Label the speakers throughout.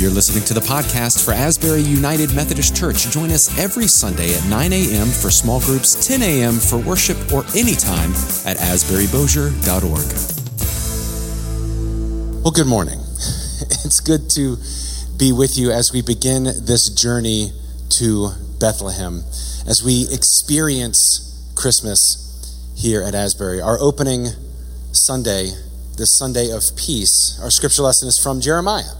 Speaker 1: You're listening to the podcast for Asbury United Methodist Church. Join us every Sunday at 9 a.m. for small groups, 10 a.m. for worship, or anytime at asburybossier.org.
Speaker 2: Well, good morning. It's good to be with you as we begin this journey to Bethlehem, as we experience Christmas here at Asbury. Our opening Sunday, this Sunday of peace, our scripture lesson is from Jeremiah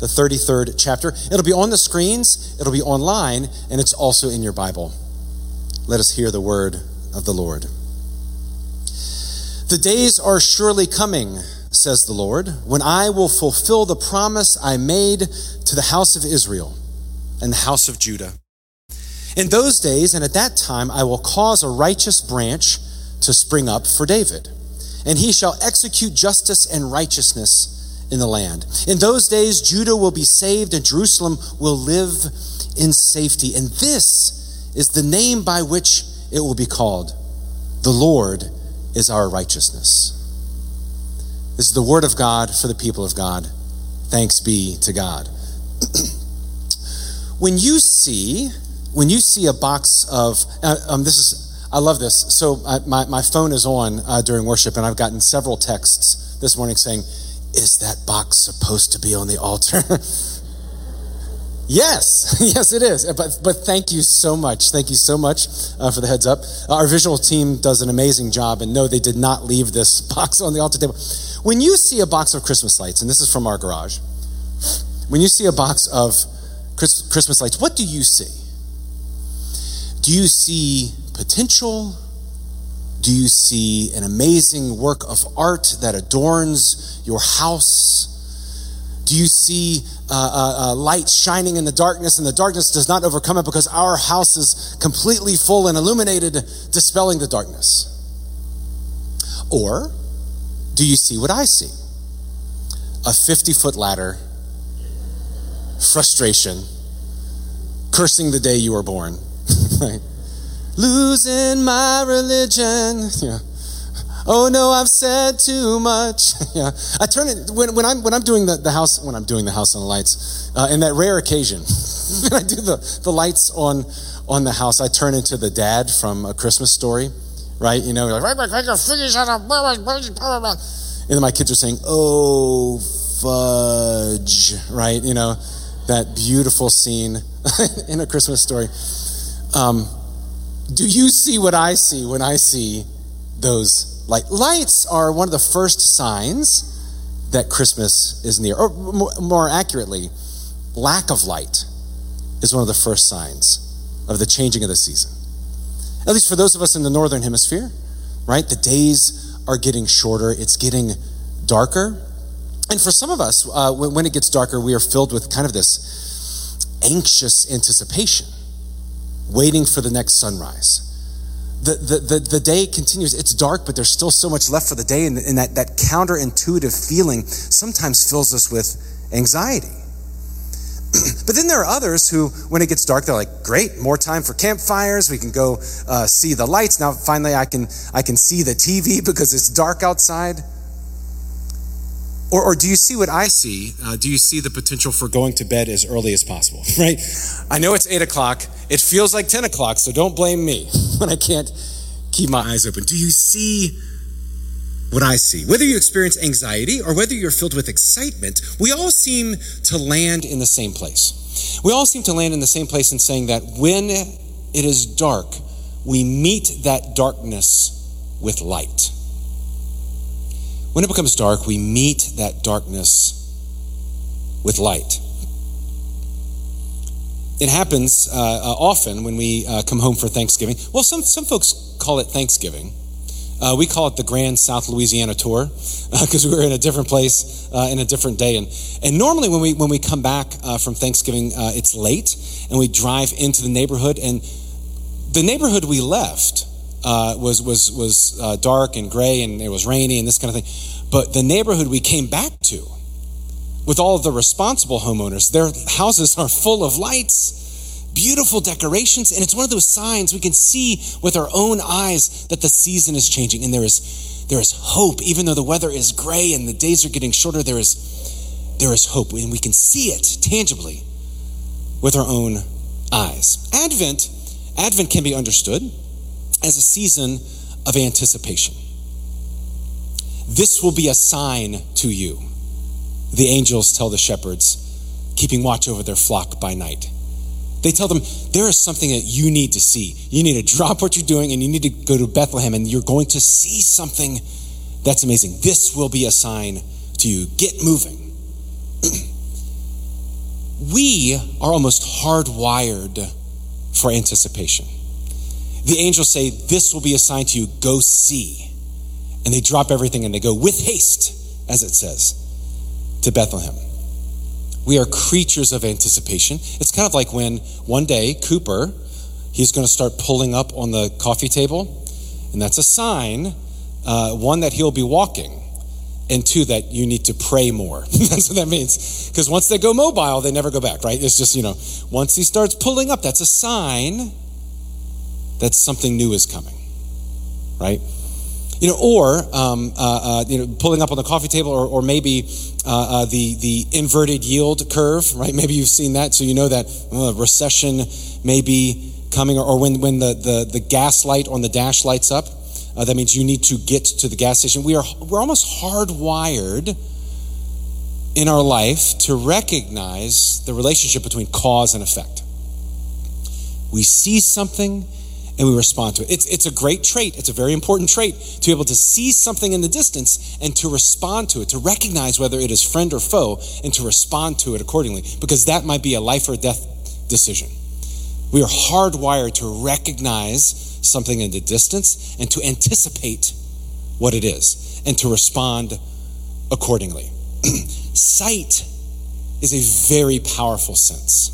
Speaker 2: the 33rd chapter. It'll be on the screens, it'll be online, and it's also in your Bible. Let us hear the word of the Lord. The days are surely coming, says the Lord, when I will fulfill the promise I made to the house of Israel and the house of Judah. In those days and at that time, I will cause a righteous branch to spring up for David, and he shall execute justice and righteousness in the land. In those days, Judah will be saved and Jerusalem will live in safety. And this is the name by which it will be called The Lord is our righteousness. This is the word of God for the people of God. Thanks be to God. when you see, when you see a box of, uh, um, this is, I love this. So uh, my, my phone is on uh, during worship, and I've gotten several texts this morning saying, is that box supposed to be on the altar? yes, yes, it is. But, but thank you so much. Thank you so much uh, for the heads up. Our visual team does an amazing job, and no, they did not leave this box on the altar table. When you see a box of Christmas lights, and this is from our garage, when you see a box of Christmas lights, what do you see? Do you see potential? Do you see an amazing work of art that adorns your house? Do you see uh, uh, uh, light shining in the darkness and the darkness does not overcome it because our house is completely full and illuminated, dispelling the darkness? Or do you see what I see? A 50 foot ladder, frustration, cursing the day you were born, right? Losing my religion. Yeah. Oh no, I've said too much. yeah. I turn it when, when I'm when I'm doing the, the house when I'm doing the house on the lights. Uh, in that rare occasion, when I do the, the lights on on the house, I turn into the dad from a Christmas story, right? You know, like and then my kids are saying, "Oh fudge," right? You know, that beautiful scene in a Christmas story. Um, do you see what I see when I see those light? Lights are one of the first signs that Christmas is near. Or more accurately, lack of light is one of the first signs of the changing of the season. At least for those of us in the northern hemisphere, right? The days are getting shorter, it's getting darker. And for some of us, uh, when it gets darker, we are filled with kind of this anxious anticipation waiting for the next sunrise. The, the, the, the, day continues. It's dark, but there's still so much left for the day. And, and that, that counterintuitive feeling sometimes fills us with anxiety. but then there are others who, when it gets dark, they're like, great, more time for campfires. We can go uh, see the lights. Now, finally, I can, I can see the TV because it's dark outside. Or, or do you see what I see? Uh, do you see the potential for going to bed as early as possible, right? I know it's eight o'clock. It feels like 10 o'clock, so don't blame me when I can't keep my eyes open. Do you see what I see? Whether you experience anxiety or whether you're filled with excitement, we all seem to land in the same place. We all seem to land in the same place in saying that when it is dark, we meet that darkness with light. When it becomes dark, we meet that darkness with light. It happens uh, uh, often when we uh, come home for Thanksgiving. Well, some, some folks call it Thanksgiving. Uh, we call it the Grand South Louisiana Tour because we were in a different place uh, in a different day. And, and normally, when we, when we come back uh, from Thanksgiving, it's late and we drive into the neighborhood. And the neighborhood we left uh, was was was uh, dark and gray and it was rainy and this kind of thing. But the neighborhood we came back to, with all of the responsible homeowners, their houses are full of lights, beautiful decorations, and it's one of those signs we can see with our own eyes that the season is changing and there is there is hope, even though the weather is gray and the days are getting shorter. There is there is hope, and we can see it tangibly with our own eyes. Advent, Advent can be understood as a season of anticipation. This will be a sign to you. The angels tell the shepherds, keeping watch over their flock by night. They tell them, there is something that you need to see. You need to drop what you're doing and you need to go to Bethlehem and you're going to see something that's amazing. This will be a sign to you. Get moving. we are almost hardwired for anticipation. The angels say, This will be a sign to you. Go see. And they drop everything and they go with haste, as it says, to Bethlehem. We are creatures of anticipation. It's kind of like when one day Cooper, he's going to start pulling up on the coffee table, and that's a sign, uh, one, that he'll be walking, and two, that you need to pray more. that's what that means. Because once they go mobile, they never go back, right? It's just, you know, once he starts pulling up, that's a sign that something new is coming, right? You know, or um, uh, uh, you know, pulling up on the coffee table, or, or maybe uh, uh, the the inverted yield curve, right? Maybe you've seen that, so you know that recession may be coming, or, or, when when the, the the gas light on the dash lights up, uh, that means you need to get to the gas station. We are we're almost hardwired in our life to recognize the relationship between cause and effect. We see something and we respond to it. It's, it's a great trait. It's a very important trait to be able to see something in the distance and to respond to it, to recognize whether it is friend or foe, and to respond to it accordingly, because that might be a life or death decision. We are hardwired to recognize something in the distance and to anticipate what it is and to respond accordingly. Sight is a very powerful sense.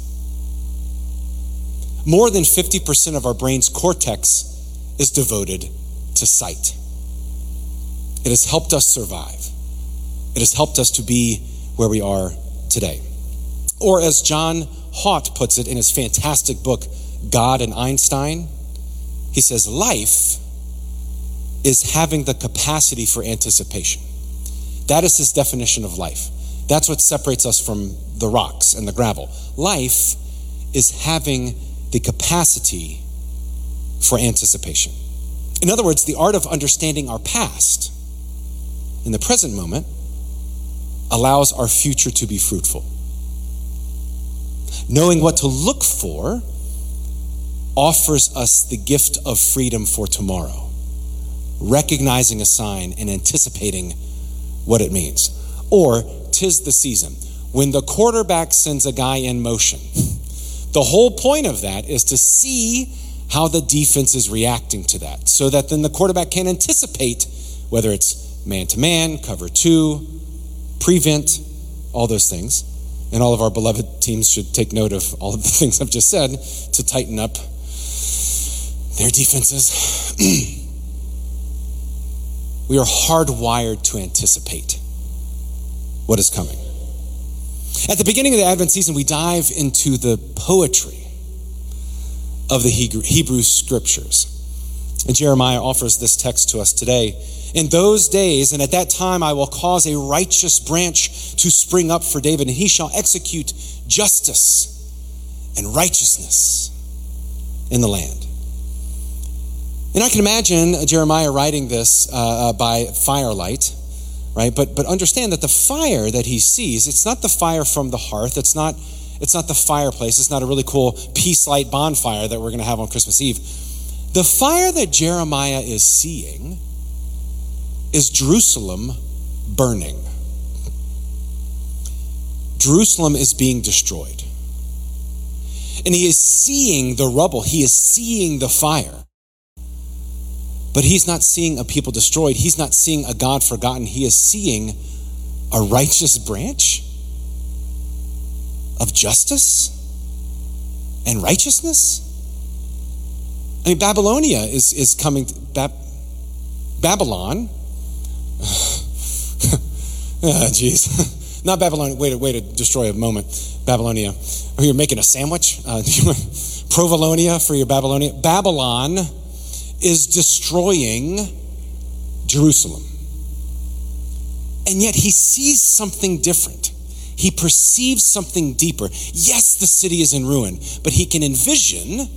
Speaker 2: More than 50% of our brain's cortex is devoted to sight. It has helped us survive. It has helped us to be where we are today. Or, as John Haught puts it in his fantastic book, God and Einstein, he says, Life is having the capacity for anticipation. That is his definition of life. That's what separates us from the rocks and the gravel. Life is having the capacity for anticipation. In other words, the art of understanding our past in the present moment allows our future to be fruitful. Knowing what to look for offers us the gift of freedom for tomorrow, recognizing a sign and anticipating what it means. Or, tis the season. When the quarterback sends a guy in motion, the whole point of that is to see how the defense is reacting to that so that then the quarterback can anticipate whether it's man to man, cover two, prevent, all those things. And all of our beloved teams should take note of all of the things I've just said to tighten up their defenses. we are hardwired to anticipate what is coming. At the beginning of the Advent season, we dive into the poetry of the Hebrew scriptures. And Jeremiah offers this text to us today. In those days, and at that time, I will cause a righteous branch to spring up for David, and he shall execute justice and righteousness in the land. And I can imagine Jeremiah writing this uh, uh, by firelight right? But but understand that the fire that he sees, it's not the fire from the hearth, it's not it's not the fireplace, it's not a really cool peace light bonfire that we're going to have on Christmas Eve. The fire that Jeremiah is seeing is Jerusalem burning. Jerusalem is being destroyed. And he is seeing the rubble, he is seeing the fire. But he's not seeing a people destroyed. He's not seeing a God forgotten. He is seeing a righteous branch of justice and righteousness. I mean, Babylonia is, is coming, Bab- Babylon. Ah, jeez. Not Babylon. Way to, way to destroy a moment. Babylonia. Are you making a sandwich? Uh, Provolonia for your Babylonia. Babylon is destroying Jerusalem. And yet he sees something different. He perceives something deeper. Yes, the city is in ruin, but he can envision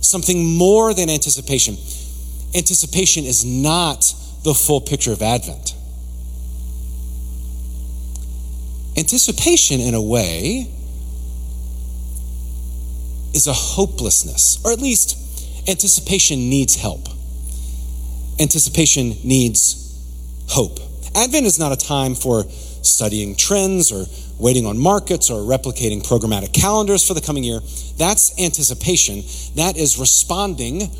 Speaker 2: something more than anticipation. Anticipation is not the full picture of Advent. Anticipation, in a way, is a hopelessness, or at least anticipation needs help. Anticipation needs hope. Advent is not a time for studying trends or waiting on markets or replicating programmatic calendars for the coming year. That's anticipation. That is responding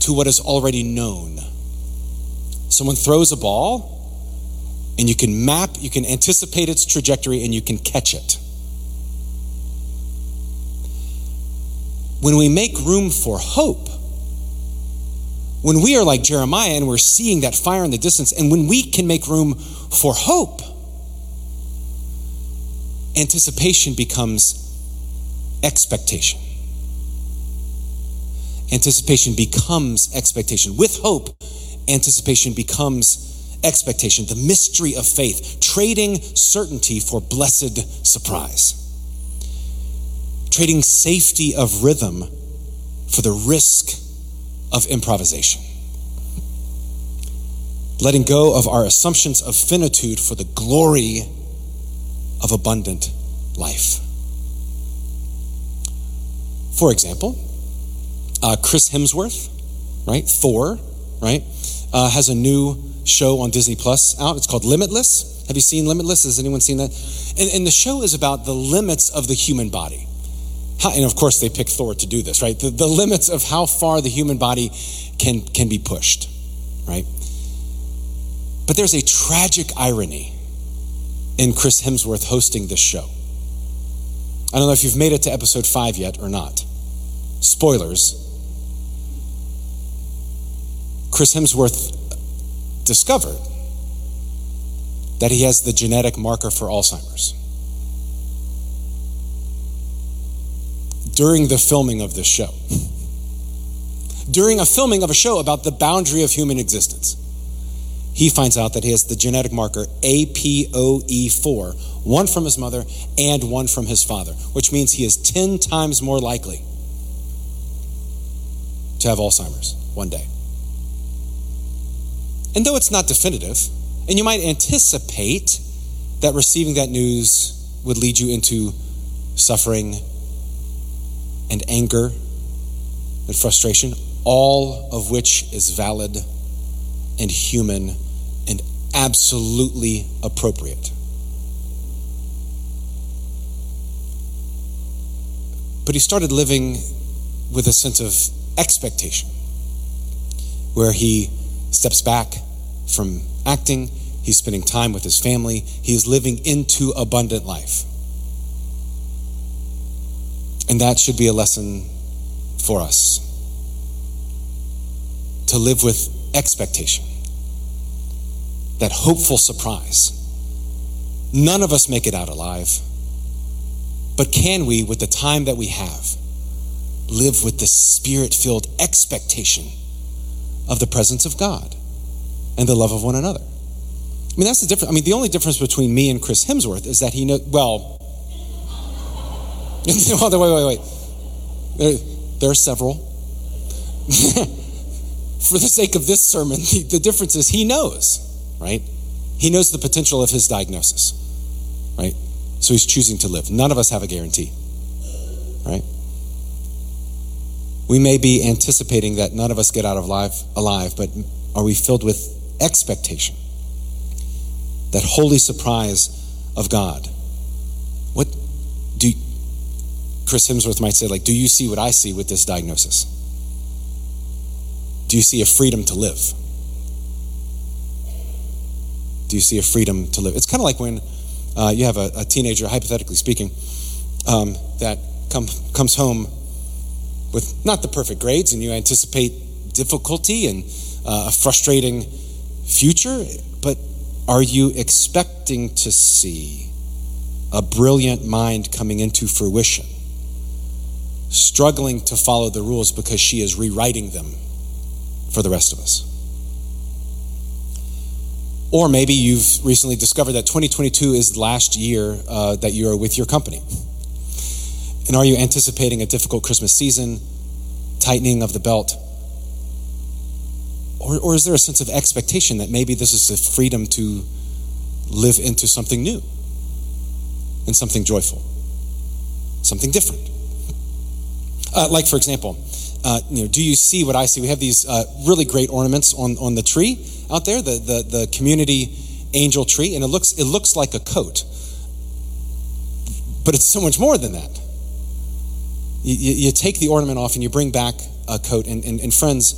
Speaker 2: to what is already known. Someone throws a ball, and you can map, you can anticipate its trajectory, and you can catch it. When we make room for hope, when we are like Jeremiah and we're seeing that fire in the distance, and when we can make room for hope, anticipation becomes expectation. Anticipation becomes expectation. With hope, anticipation becomes expectation, the mystery of faith, trading certainty for blessed surprise, trading safety of rhythm for the risk of improvisation, letting go of our assumptions of finitude for the glory of abundant life. For example, uh, Chris Hemsworth, right? Thor, right? Uh, has a new show on Disney Plus out. It's called Limitless. Have you seen Limitless? Has anyone seen that? And, and the show is about the limits of the human body. And of course, they pick Thor to do this, right? The, the limits of how far the human body can, can be pushed, right? But there's a tragic irony in Chris Hemsworth hosting this show. I don't know if you've made it to episode five yet or not. Spoilers. Chris Hemsworth discovered that he has the genetic marker for Alzheimer's. During the filming of this show. During a filming of a show about the boundary of human existence he finds out that he has the genetic marker APOE4, one from his mother and one from his father, which means he is 10 times more likely to have Alzheimer's one day. And though it's not definitive, and you might anticipate that receiving that news would lead you into suffering and anger and frustration, all of which is valid and human and absolutely appropriate. But he started living with a sense of expectation, where he steps back from acting, he's spending time with his family, he's living into abundant life. And that should be a lesson for us to live with expectation that hopeful surprise. None of us make it out alive. But can we, with the time that we have, live with the spirit filled expectation of the presence of God and the love of one another? I mean, that's the difference. I mean, the only difference between me and Chris Hemsworth is that he knows, well, wait, wait, wait. There, are several. For the sake of this sermon, the, the difference is he knows right? He knows the potential of his diagnosis, right? So he's choosing to live. None of us have a guarantee, right? We may be anticipating that none of us get out of life alive, but are we filled with expectation? That holy surprise of God. What do Chris Hemsworth might say, like, do you see what I see with this diagnosis? Do you see a freedom to live? do you see a freedom to live? It's kind of like when uh, you have a, a, teenager, hypothetically speaking, um, that come, comes home with not the perfect grades, and you anticipate difficulty and uh, a frustrating future, but are you expecting to see a brilliant mind coming into fruition, struggling to follow the rules because she is rewriting them for the rest of us? Or maybe you've recently discovered that 2022 is the last year uh, that you're with your company. And are you anticipating a difficult Christmas season, tightening of the belt? Or, or is there a sense of expectation that maybe this is a freedom to live into something new and something joyful, something different? Uh, like, for example, uh, you know, do you see what I see? We have these uh, really great ornaments on, on the tree out there, the, the, the community angel tree, and it looks, it looks like a coat. But it's so much more than that. You, you, take the ornament off and you bring back a coat. And, and, and friends,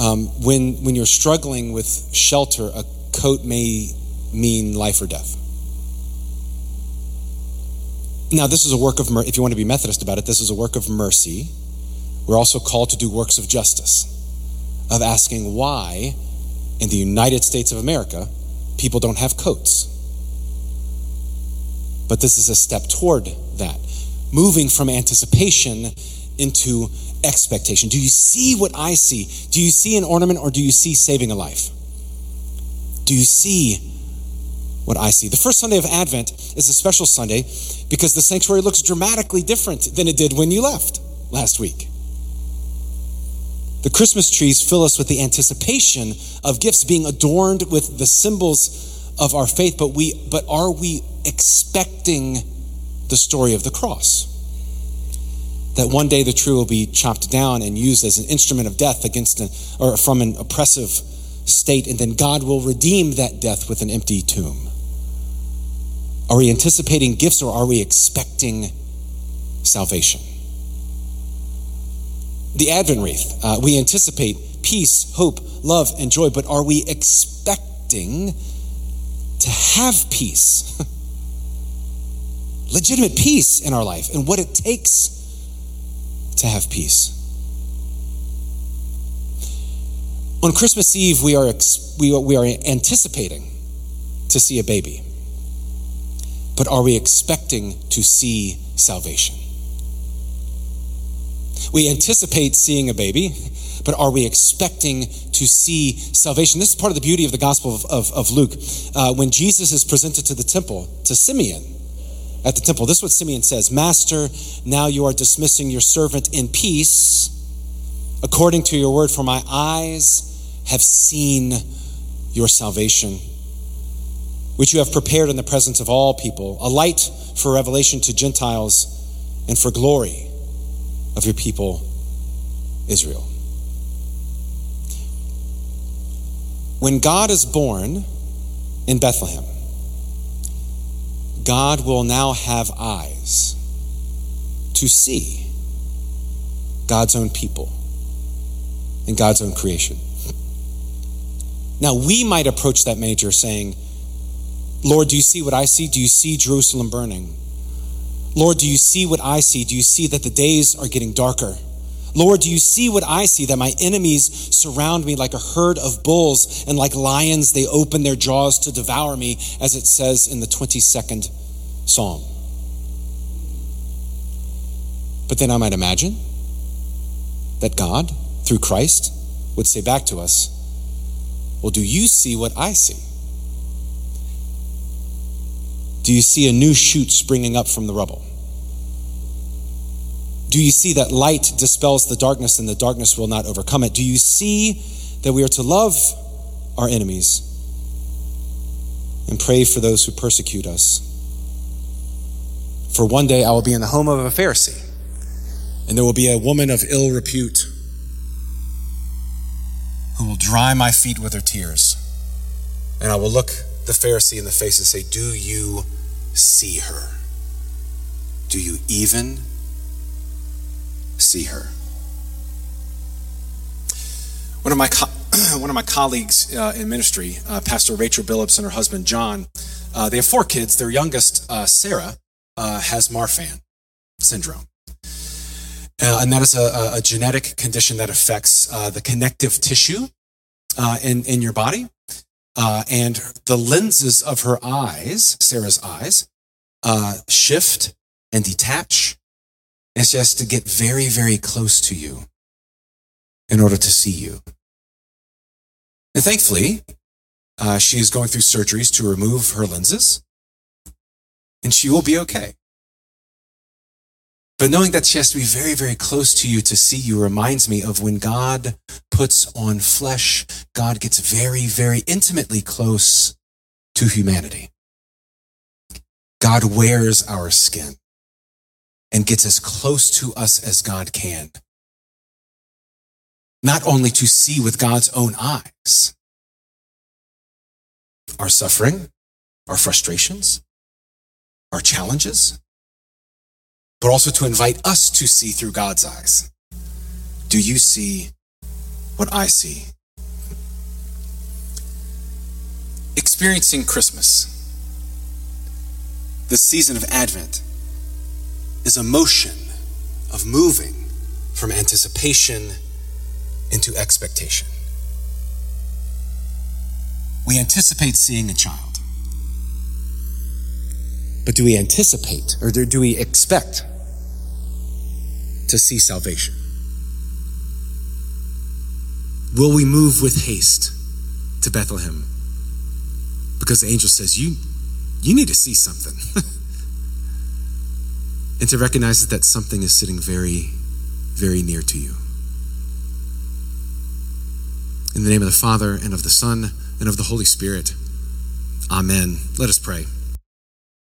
Speaker 2: um, when, when you're struggling with shelter, a coat may mean life or death. Now, this is a work of mercy. If you want to be Methodist about it, this is a work of mercy. We're also called to do works of justice, of asking why in the United States of America people don't have coats. But this is a step toward that, moving from anticipation into expectation. Do you see what I see? Do you see an ornament or do you see saving a life? Do you see what I see? The first Sunday of Advent is a special Sunday because the sanctuary looks dramatically different than it did when you left last week. The Christmas trees fill us with the anticipation of gifts being adorned with the symbols of our faith, but we but are we expecting the story of the cross? That one day the tree will be chopped down and used as an instrument of death against an, or from an oppressive state, and then God will redeem that death with an empty tomb. Are we anticipating gifts or are we expecting salvation? The Advent wreath, uh, we anticipate peace, hope, love, and joy, but are we expecting to have peace? Legitimate peace in our life and what it takes to have peace. On Christmas Eve, we are, ex- we, we are anticipating to see a baby. But are we expecting to see salvation? We anticipate seeing a baby, but are we expecting to see salvation? This is part of the beauty of the Gospel of, of, of Luke. Uh, when Jesus is presented to the temple, to Simeon at the temple, this is what Simeon says Master, now you are dismissing your servant in peace, according to your word, for my eyes have seen your salvation which you have prepared in the presence of all people, a light for revelation to Gentiles and for glory of your people, Israel. When God is born in Bethlehem, God will now have eyes to see God's own people and God's own creation. Now, we might approach that major saying, Lord, do you see what I see? Do you see Jerusalem burning? Lord, do you see what I see? Do you see that the days are getting darker? Lord, do you see what I see? That my enemies surround me like a herd of bulls, and like lions, they open their jaws to devour me, as it says in the 22nd Psalm. But then I might imagine that God, through Christ, would say back to us, Well, do you see what I see? Do you see a new shoot springing up from the rubble? Do you see that light dispels the darkness and the darkness will not overcome it? Do you see that we are to love our enemies and pray for those who persecute us? For one day I will be in the home of a Pharisee, and there will be a woman of ill repute who will dry my feet with her tears. And I will look the Pharisee in the face and say, Do you see her? Do you even see her? One of my, co- one of my colleagues uh, in ministry, uh, Pastor Rachel Billups and her husband John, uh, they have four kids. Their youngest, uh, Sarah, uh, has Marfan syndrome. Uh, and that is a, a, genetic condition that affects the connective tissue in, in your body. Uh, and the lenses of her eyes, Sarah's eyes, uh, shift and detach. And she has to get very, very close to you in order to see you. And thankfully, uh, she is going through surgeries to remove her lenses, and she will be okay. But knowing that she has to be very, very close to you to see you reminds me of when God puts on flesh, God gets very, very intimately close to humanity. God wears our skin and gets as close to us as God can. Not only to see with God's own eyes our suffering, our frustrations, our challenges, but also to invite us to see through God's eyes. Do you see what I see? Experiencing Christmas, the season of Advent, is a motion of moving from anticipation into expectation. We anticipate seeing a child. But do we anticipate or do we expect to see salvation? Will we move with haste to Bethlehem? Because the angel says, You, you need to see something. and to recognize that something is sitting very, very near to you. In the name of the Father, and of the Son, and of the Holy Spirit. Amen. Let us pray.